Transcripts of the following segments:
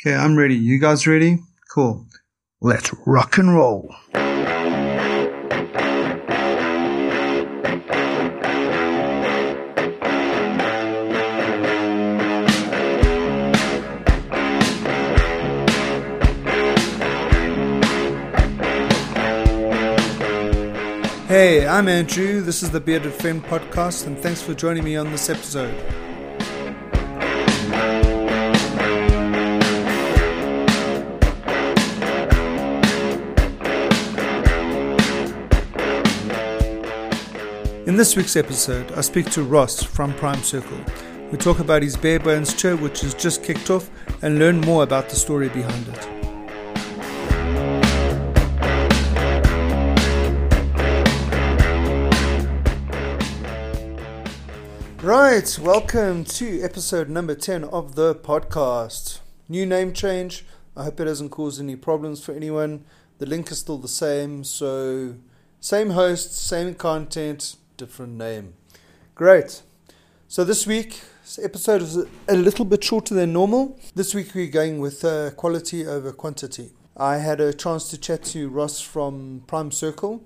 Okay, I'm ready. You guys ready? Cool. Let's rock and roll. Hey, I'm Andrew. This is the Bearded Fen podcast, and thanks for joining me on this episode. In this week's episode, I speak to Ross from Prime Circle. We talk about his Bare Bones tour, which has just kicked off, and learn more about the story behind it. Right, welcome to episode number 10 of the podcast. New name change. I hope it doesn't cause any problems for anyone. The link is still the same, so same host, same content, different name. Great. So this week, this episode is a little bit shorter than normal. This week we're going with uh, quality over quantity. I had a chance to chat to Ross from Prime Circle.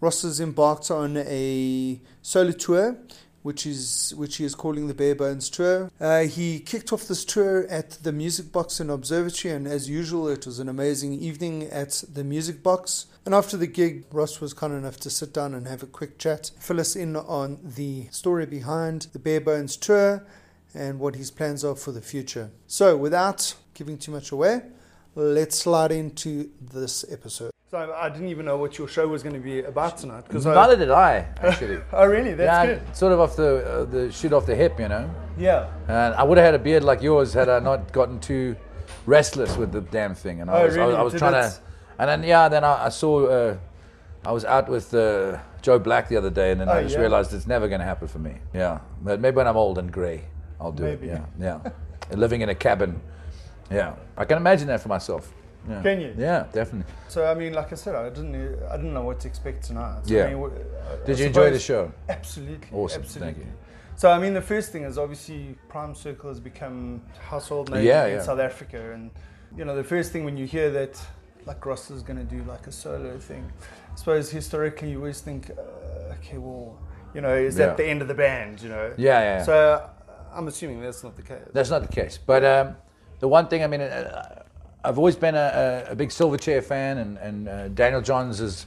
Ross has embarked on a solo tour which is which he is calling the Bare Bones Tour. Uh, he kicked off this tour at the Music Box and Observatory, and as usual, it was an amazing evening at the Music Box. And after the gig, Ross was kind enough to sit down and have a quick chat, fill us in on the story behind the Bare Bones Tour and what his plans are for the future. So, without giving too much away, let's slide into this episode. So I didn't even know what your show was going to be about tonight. Because neither I, did I actually. oh really? That's yeah, good. Sort of off the uh, the shoot off the hip, you know. Yeah. And I would have had a beard like yours had I not gotten too restless with the damn thing. And I oh, was, really? I, I was trying to, and then yeah, then I, I saw. Uh, I was out with uh, Joe Black the other day, and then oh, I just yeah. realized it's never going to happen for me. Yeah, but maybe when I'm old and grey, I'll do maybe. it. Yeah, yeah. Living in a cabin. Yeah, I can imagine that for myself. Yeah. Can you? Yeah, definitely. So I mean, like I said, I didn't, I didn't know what to expect tonight. So, yeah. I mean, Did you enjoy the show? Absolutely. Awesome. Absolutely. Thank you. So I mean, the first thing is obviously Prime Circle has become household name yeah, in yeah. South Africa, and you know the first thing when you hear that like Ross is going to do like a solo thing, I suppose historically you always think, uh, okay, well, you know, is that the end of the band? You know? Yeah, yeah. So uh, I'm assuming that's not the case. That's not the case, but um, the one thing I mean. Uh, I've always been a, a, a big Silverchair fan, and, and uh, Daniel Johns is.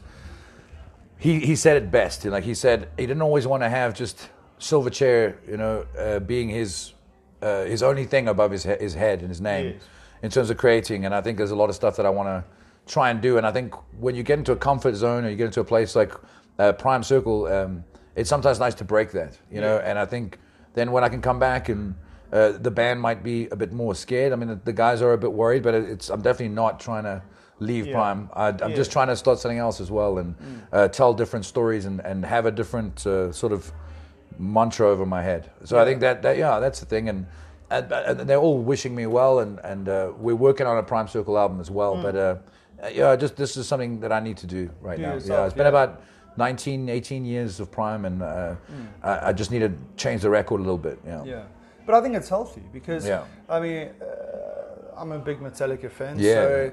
He, he said it best. Like he said, he didn't always want to have just Silverchair, you know, uh, being his uh, his only thing above his he- his head and his name yes. in terms of creating. And I think there's a lot of stuff that I want to try and do. And I think when you get into a comfort zone or you get into a place like uh, Prime Circle, um, it's sometimes nice to break that, you know. And I think then when I can come back and uh, the band might be a bit more scared. I mean, the, the, guys are a bit worried, but it's I'm definitely not trying to leave yeah. Prime. I, am yeah. just trying to start something else as well and mm. uh, tell different stories and, and have a different uh, sort of mantra over my head. So yeah. I think that, that yeah, that's the thing. And, and, and they're all wishing me well, and and uh, we're working on a Prime Circle album as well. Mm. But uh, yeah, just this is something that I need to do right now. Yourself, yeah, it's been about 19, 18 years of Prime, and uh, mm. I, I, just need to change the record a little bit. Yeah. But I think it's healthy because yeah. I mean uh, I'm a big Metallica fan. Yeah. So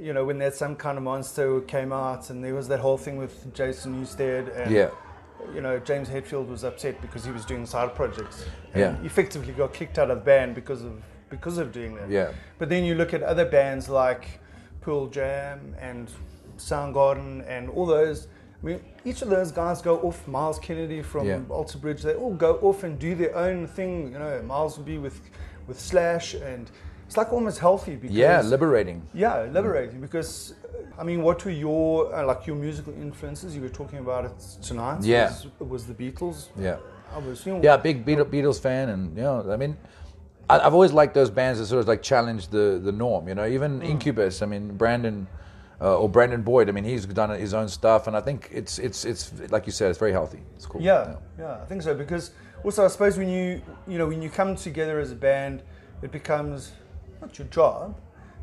you know when that some kind of monster came out and there was that whole thing with Jason Newsted and yeah. you know James Hetfield was upset because he was doing side projects. And yeah. effectively got kicked out of the band because of because of doing that. Yeah. But then you look at other bands like Pearl Jam and Soundgarden and all those mean, each of those guys go off. Myles Kennedy from yeah. Alter Bridge, they all go off and do their own thing. You know, Myles will be with with Slash, and it's like almost healthy because yeah, liberating. Yeah, liberating because I mean, what were your uh, like your musical influences? You were talking about it tonight. Yeah, was, was the Beatles. Yeah, I was. You know, yeah, big Beatles fan, and you know, I mean. I've always liked those bands that sort of like challenge the, the norm, you know. Even mm. Incubus, I mean, Brandon, uh, or Brandon Boyd. I mean, he's done his own stuff, and I think it's it's it's like you said, it's very healthy. It's cool. Yeah, yeah, yeah, I think so because also I suppose when you you know when you come together as a band, it becomes not your job,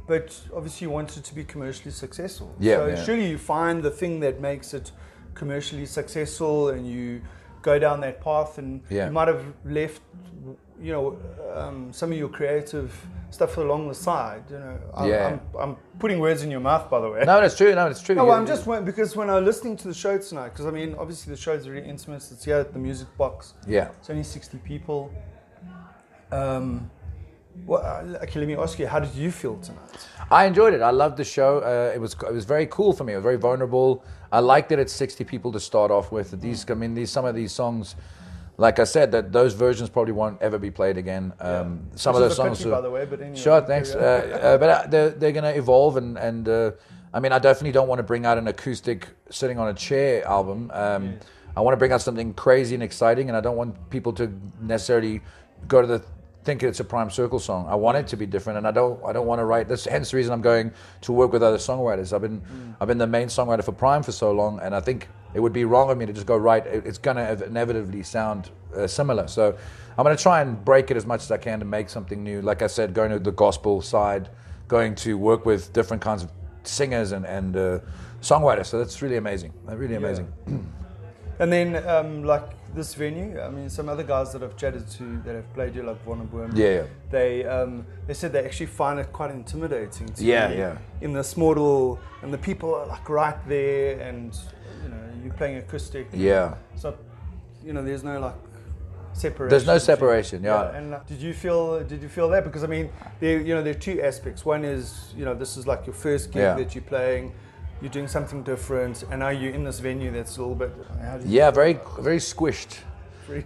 but obviously you want it to be commercially successful. Yeah. So yeah. surely you find the thing that makes it commercially successful, and you go down that path, and yeah. you might have left you know, um, some of your creative stuff along the side. You know, I'm, Yeah. I'm, I'm putting words in your mouth, by the way. No, it's true. No, it's true. No, well, I'm just because when I was listening to the show tonight, because I mean, obviously the show's very intimate. It's here at the Music Box. Yeah. It's only 60 people. Um, well, uh, okay, let me ask you, how did you feel tonight? I enjoyed it. I loved the show. Uh, it was it was very cool for me. It was very vulnerable. I liked that it's 60 people to start off with. These, I mean, these some of these songs, like I said, that those versions probably won't ever be played again. Um, Some Which of those songs, pity, are- by the way, but anyway, Sure, thanks. Uh, uh, but uh, they're, they're going to evolve, and, and uh, I mean, I definitely don't want to bring out an acoustic sitting on a chair album. Um, I want to bring out something crazy and exciting, and I don't want people to necessarily go to the think it's a Prime Circle song. I want it to be different, and I don't I don't want to write. That's hence the reason I'm going to work with other songwriters. I've been I've been the main songwriter for Prime for so long, and I think it would be wrong of me to just go write. It's going to inevitably sound uh, similar. So I'm going to try and break it as much as I can to make something new. Like I said, going to the gospel side, going to work with different kinds of singers and and uh, songwriters. So that's really amazing. Really amazing. And then, um, like this venue, I mean, some other guys that I've chatted to that have played here, like Von Boom, Yeah, yeah. they um, they said they actually find it quite intimidating. To Yeah, be yeah. In this model, and the people are like right there, and you know, you're playing acoustic. Yeah. So, you know, there's no like separation. There's no separation, yeah. And uh, did you feel did you feel that? Because I mean, there you know there are two aspects. One is you know this is like your first gig Yeah. that you're playing. You're doing something different, and now you're in this venue that's a little bit. How do you Yeah, feel very about very squished.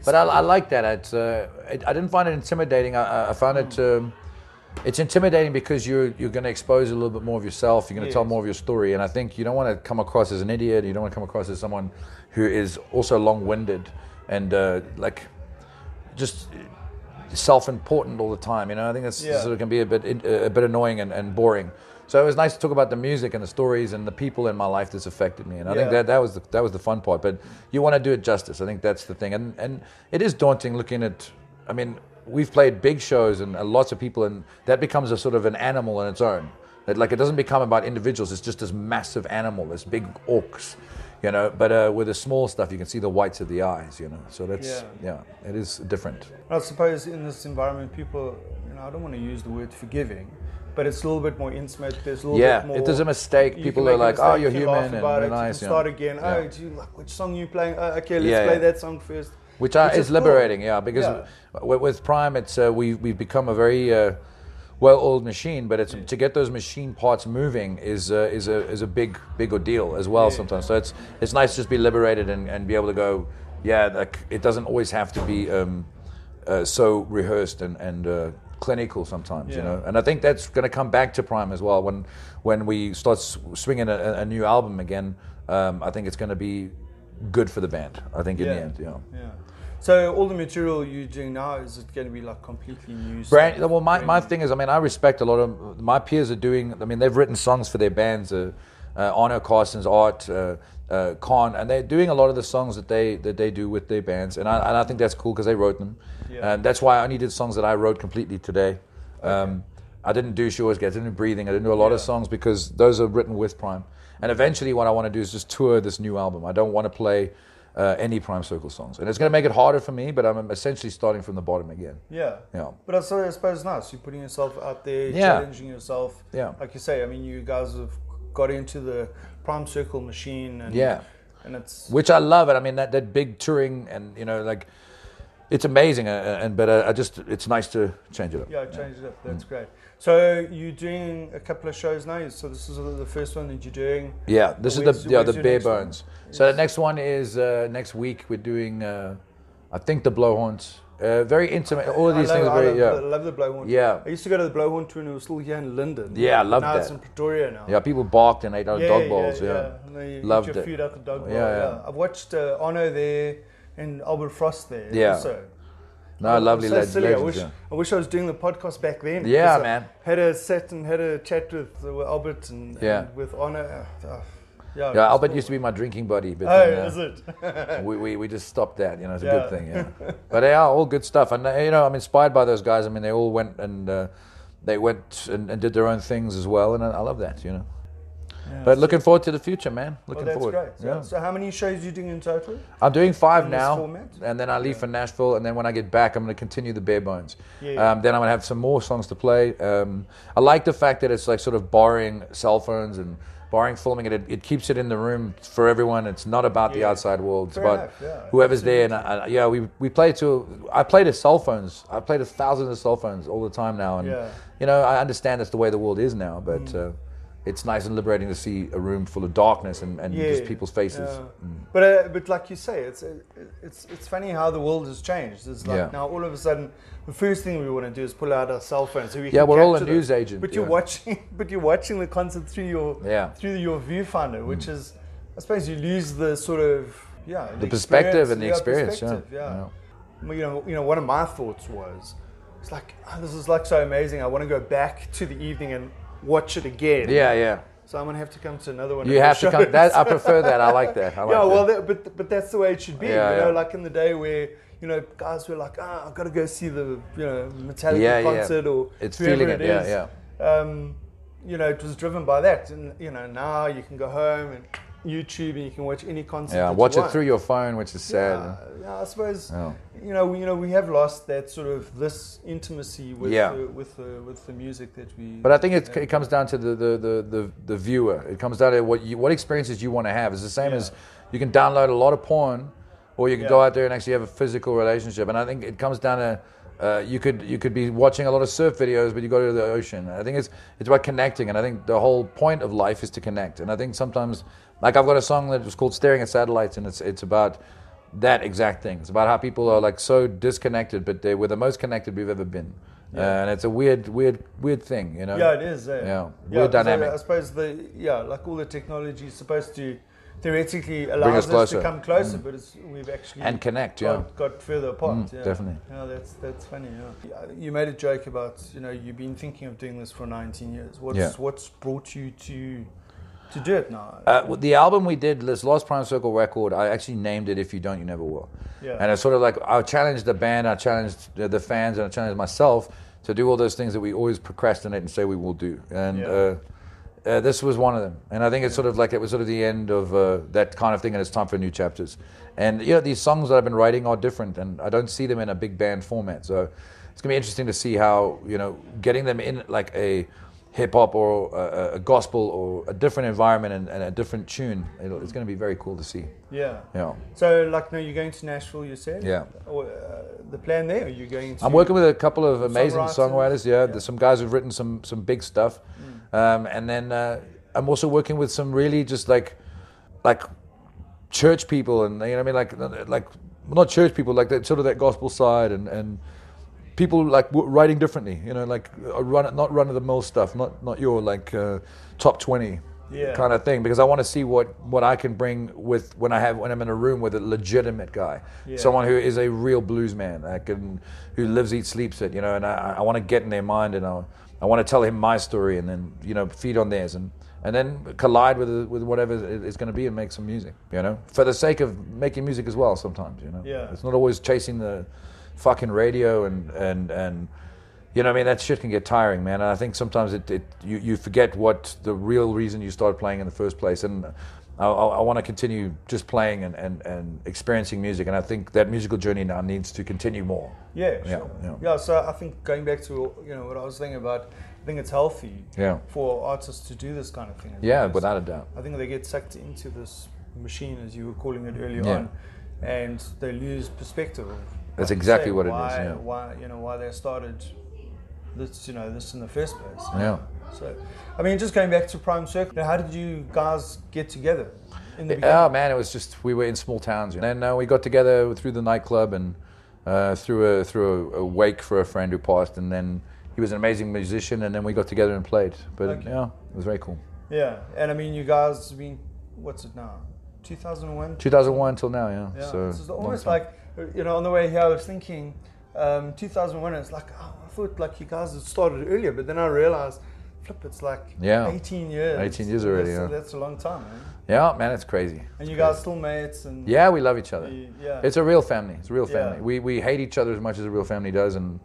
But I, I like that. It's, uh, it, I didn't find it intimidating. I, I- found it. Um, it's intimidating because you're you're going to expose a little bit more of yourself. You're going to tell more of your story, and I think you don't want to come across as an idiot. You don't want to come across as someone who is also long-winded and uh, like just self-important all the time. You know, I think that's Yeah. sort of can be a bit a bit annoying and, and boring. So it was nice to talk about the music and the stories and the people in my life that's affected me, and I think that that was the, that was the fun part. But you want to do it justice. I think that's the thing, and and it is daunting looking at. I mean, we've played big shows and lots of people, and that becomes a sort of an animal in its own. That like it doesn't become about individuals. It's just this massive animal, this big orcs, you know. But uh, with the small stuff, you can see the whites of the eyes, you know. So that's Yeah. yeah, it is different. I suppose in this environment, people, you know, I don't want to use the word forgiving, but it's a little bit more intimate. There's a little Yeah, bit more. if there's a mistake, people are like, "Oh, you're human," and it, nice, You yeah. start again. Yeah. Oh, do you like which song you playing? Oh, okay, let's Yeah, play yeah. that song first. which, I, Which is is liberating, yeah. Because Yeah. With, with Prime, it's uh, we we've become a very uh, well-oiled machine, but it's to get those machine parts moving is uh, is a is a big big ordeal as well sometimes. So it's it's nice to just be liberated and, and be able to go, yeah. Like it doesn't always have to be um, uh, so rehearsed and and uh, clinical sometimes, you know. And I think that's going to come back to Prime as well when when we start swinging a, a new album again. Um, I think it's going to be good for the band. I think in the Yeah. end, yeah. Yeah. So all the material you're doing now is it going to be like completely new? Brand, well, my, my thing is, I mean, I respect a lot of my peers are doing. I mean, they've written songs for their bands. Uh, uh, Arno Carstens art, uh, uh, Khan, and they're doing a lot of the songs that they that they do with their bands, and I, and I think that's cool because they wrote them. Yeah. And that's why I only did songs that I wrote completely today. Um, I didn't do She Always Gets, I didn't do Breathing, I didn't do a lot of songs because those are written with Prime. And eventually, what I want to do is just tour this new album. I don't want to play uh, any Prime Circle songs, and it's going to make it harder for me. But I'm essentially starting from the bottom again. Yeah. Yeah. But I suppose, I suppose nice. You're putting yourself out there, Yeah. challenging yourself. Yeah. Like you say, I mean, you guys have got into the prime circle machine. And, Yeah. And it's. which I love it. I mean that that big touring and you know like it's amazing. Uh, and but uh, I just it's nice to change it up. Yeah, change it up. That's Mm. great. So you're doing a couple of shows now. So this is the first one that you're doing. Yeah, this Where's- is the yeah the bare bones. So the next one is uh, next week. We're doing uh, I think the blowhorns. Uh, very intimate. All of these I things love, are I love, yeah the, love the blowhorn. yeah I used to go to the blowhorn tour when it was still here in London. Yeah, I loved now it's that. in Pretoria now. yeah. People barked and ate out yeah, dog balls. Yeah, yeah. And Loved it. food out the dog bowl. Yeah, Yeah, yeah. I've watched uh, Arno there and Albert Frost there. Yeah. Also. no, I'm lovely so leg- silly. I wish, yeah. I wish I was doing the podcast back then. Yeah, because I man. Had a set and had a chat with, uh, with Albert and, Yeah. and with Arno. Uh, uh, yeah, Yeah, Albert used to be my drinking buddy, but Oh, then, uh, is it? we, we, we just stopped that. You know, it's a good thing. Yeah, but they are all good stuff, and uh, you know, I'm inspired by those guys. I mean, they all went and uh, they went and, and did their own things as well, and I, I love that. You know. Yeah, but looking forward to the future, man. Well, Looking that's forward. great. So, Yeah. so how many shows are you doing in total? I'm doing five in now, and then I leave Yeah. for Nashville, and then when I get back, I'm going to continue the bare bones. Yeah, yeah. Um, then I'm going to have some more songs to play. Um, I like the fact that it's like sort of borrowing cell phones and borrowing filming it. It, it keeps it in the room for everyone. It's not about the outside world. It's Fair about enough, yeah, whoever's there. And I, I, yeah, we we play to. I play to cell phones. I play to thousands of cell phones all the time now, and Yeah. Mm. you know I understand that's the way the world is now, but. Uh, it's nice and liberating to see a room full of darkness and, and just people's faces. Yeah. But uh, but like you say, it's it's it's funny how the world has changed. It's like Yeah. now all of a sudden, the first thing we want to do is pull out our cell phones so we. Yeah, we're all a them. news agent, But you're watching, but you're watching the concert through your Yeah. through your viewfinder, which is, I suppose, you lose the sort of yeah The perspective and the yeah, experience, yeah. yeah. Well, You know, you know, one of my thoughts was, it's like oh, this is like so amazing. I want to go back to the evening and watch it again. Yeah, yeah. So I'm gonna have to come to another one. You have to come. That I prefer that. I like that. I like yeah, well, that. that, but but that's the way it should be. Yeah, you know, yeah. like in the day where you know guys were like, ah, I've got to go see the you know Metallica Yeah, yeah. concert or It's feeling it it, yeah, yeah. Um, you know, it was driven by that, and you know now you can go home and YouTube and you can watch any concert. Yeah, watch it through your phone, which is sad. Yeah, yeah, I suppose Yeah. you know we, you know we have lost that sort of this intimacy with Yeah. the, with the, with the music that we. But I think it, it comes down to the, the, the, the, the viewer. It comes down to what you, what experiences you want to have. It's the same as you can download a lot of porn, or you can go out there and actually have a physical relationship. And I think it comes down to uh, you could you could be watching a lot of surf videos, but you go to the ocean. I think it's it's about connecting, and I think the whole point of life is to connect. And I think sometimes, like I've got a song that was called "Staring at Satellites," and it's it's about that exact thing. It's about how people are like so disconnected, but they were the most connected we've ever been. Yeah. and it's a weird, weird, weird thing, you know. Yeah, it is. eh? Yeah, yeah weird I- dynamic. I, suppose the yeah, like all the technology is supposed to theoretically us allows us, to closer. come closer, but it's, we've actually and connect. Yeah, got, got further apart. Mm, yeah. definitely. Yeah, that's that's funny. Yeah. Yeah, you made a joke about you know you've been thinking of doing this for 19 years. What's Yeah. what's brought you to to do it now? Uh, the album we did, this Lost Prime Circle record, I actually named it "If You Don't, You Never Will," yeah. and it's sort of like I challenged the band, I challenged the fans, and I challenged myself to do all those things that we always procrastinate and say we will do, and. Yeah. Uh, uh, this was one of them, and I think it's sort of like it was sort of the end of uh, that kind of thing, and it's time for new chapters. And you know, these songs that I've been writing are different, and I don't see them in a big band format. So it's gonna be interesting to see how you know getting them in like a hip hop or a, a gospel or a different environment and, and a different tune. It'll, it's gonna be very cool to see. yeah. Yeah, So like, no, you're going to Nashville. You said. yeah. Or, uh, the plan there? Are you going to? I'm working with a couple of amazing Songwriters? Yeah, Yeah. there's some guys who've written some some big stuff, Mm. um, and then uh, I'm also working with some really just like like church people, and you know what I mean, like like not church people, like that sort of that gospel side, and and people like writing differently. You know, like uh, run not run of the mill stuff, not not your like uh, top twenty. Yeah. Kind of thing because I want to see what, what I can bring with when I have when I'm in a room with a legitimate guy, Yeah. someone who is a real blues man, I can, who lives, eats, sleeps it, you know, and I, I want to get in their mind and I, I want to tell him my story and then, you know, feed on theirs and, and then collide with, with whatever it- it's going to be and make some music, you know, for the sake of making music as well sometimes, you know. Yeah. It's not always chasing the fucking radio and, and, and, you know, I mean, that shit can get tiring, man. And I think sometimes it, it you, you forget what the real reason you started playing in the first place. And I, I, I want to continue just playing and, and, and experiencing music. And I think that musical journey now needs to continue more. Yeah, Yeah, sure. yeah. yeah. So I think going back to you know what I was thinking about, I think it's healthy Yeah. for artists to do this kind of thing. Yeah, without a doubt. I think they get sucked into this machine, as you were calling it earlier Yeah. on, and they lose perspective. That's like exactly what it is, why, yeah. Why you know why they started this you know this in the first place. Yeah. So, I mean, just going back to Prime Circle, how did you guys get together in the beginning? Oh man, it was just we were in small towns, and then uh, we got together through the nightclub and uh, through a through a, a wake for a friend who passed, and then he was an amazing musician, and then we got together and played. But Okay. yeah, it was very cool. Yeah, and I mean, you guys have been what's it now? 2001. 2001 till now, yeah. Yeah, so this is almost like you know on the way here I was thinking um, 2001. It's like oh, I thought like you guys had started earlier, but then I realized, flip, it's like Yeah. 18 years. 18 years already, That's, yeah. that's a long time, man. yeah, man, it's crazy. And you guys still mates and Yeah, we love each other. you- yeah, It's a real family. It's a real Yeah. family. We we hate each other as much as a real family does, and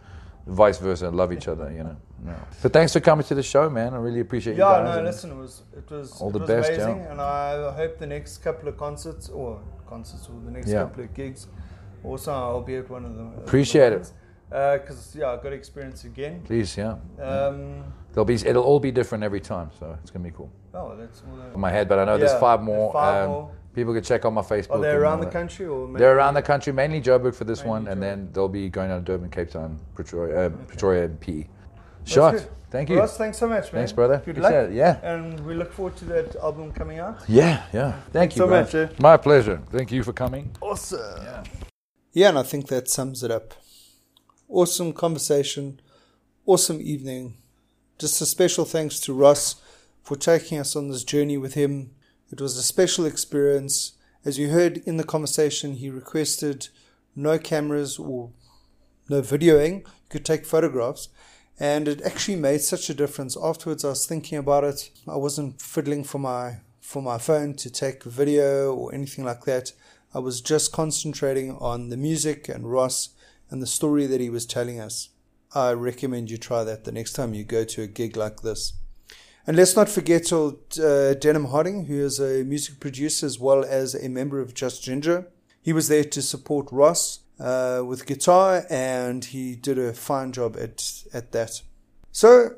vice versa, love each other, you know. No. But thanks for coming to the show, man. I really appreciate you guys. Yeah, no, listen, it was it was all it the was best, amazing, yeah. and I hope the next couple of concerts or concerts or the next Yeah. couple of gigs, also I'll be at one of them. Appreciate it. because yeah, I got experience again. Please, yeah. Um, There'll be it'll all be different every time, so it's gonna be cool. oh, that's all. In my head, but I know Yeah, there's five there's more. five um, more. People can check on my Facebook. are they around the country or They're around the country, mainly Joburg for this Mainly one, and then they'll be going on Durban, Cape Town, Pretoria, uh, Pretoria and P. Shot. good. Thank you. Ross, thanks so much, man. Thanks, brother. Good Appreciate luck. it. Yeah. And we look forward to that album coming out. Yeah, yeah. Thank Thanks you so bro. much, eh? My pleasure. Thank you for coming. Awesome. Yeah. Yeah, and I think that sums it up. Awesome conversation, awesome evening. Just a special thanks to Ross for taking us on this journey with him. It was a special experience. As you heard in the conversation, he requested no cameras or no videoing. You could take photographs. And it actually made such a difference. Afterwards, I was thinking about it. I wasn't fiddling for my for my phone to take video or anything like that. I was just concentrating on the music and Ross and the story that he was telling us. I recommend you try that the next time you go to a gig like this. And let's not forget old uh, Denham Harding, who is a music producer as well as a member of Just Ginger. He was there to support Ross uh, with guitar, and he did a fine job at at that. So,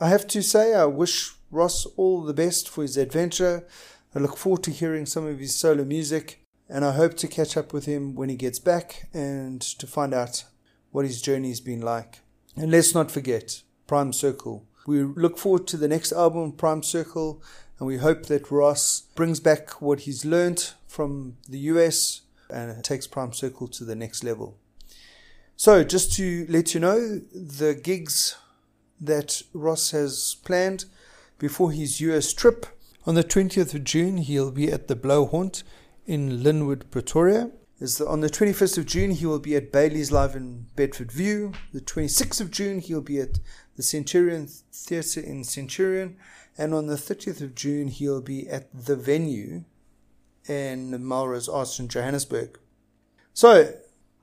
I have to say, I wish Ross all the best for his adventure. I look forward to hearing some of his solo music, and I hope to catch up with him when he gets back and to find out what his journey's been like. And let's not forget Prime Circle. We look forward to the next album, Prime Circle, and we hope that Ross brings back what he's learned from the US and takes Prime Circle to the next level. So, just to let you know, the gigs that Ross has planned before his US trip. On the 20th of June, he'll be at the Blow Haunt in Lynnwood, Pretoria. The, on the 21st of June, he will be at Bailey's Live in Bedfordview. The 26th of June, he'll be at the Centurion Theatre in Centurion. And on the 30th of June, he'll be at the venue in Melrose Arch in Johannesburg. So,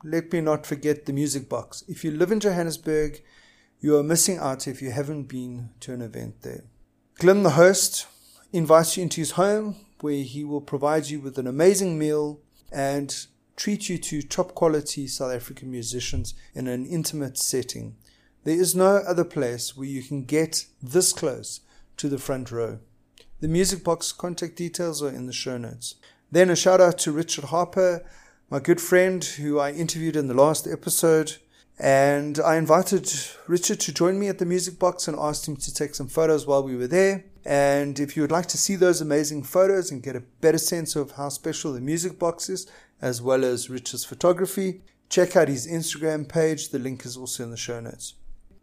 let me not forget the music box. If you live in Johannesburg, you are missing out if you haven't been to an event there. Glenn, the host, invites you into his home where he will provide you with an amazing meal and treat you to top quality South African musicians in an intimate setting. There is no other place where you can get this close to the front row. The music box contact details are in the show notes. Then a shout out to Richard Harper, my good friend who I interviewed in the last episode. And I invited Richard to join me at the music box and asked him to take some photos while we were there. And if you would like to see those amazing photos and get a better sense of how special the music box is, as well as Richard's photography, check out his Instagram page. The link is also in the show notes.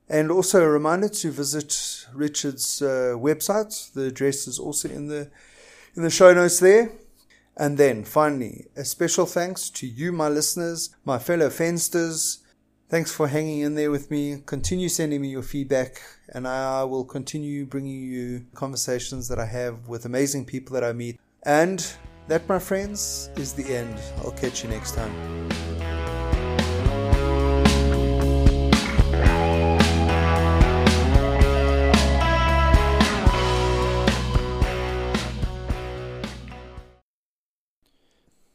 And also a reminder to visit Richard's uh, website. The address is also in the in the show notes there. And then finally, a special thanks to you, my listeners, my fellow Fensters. Thanks for hanging in there with me. Continue sending me your feedback, and I will continue bringing you conversations that I have with amazing people that I meet. And that, my friends, is the end. I'll catch you next time.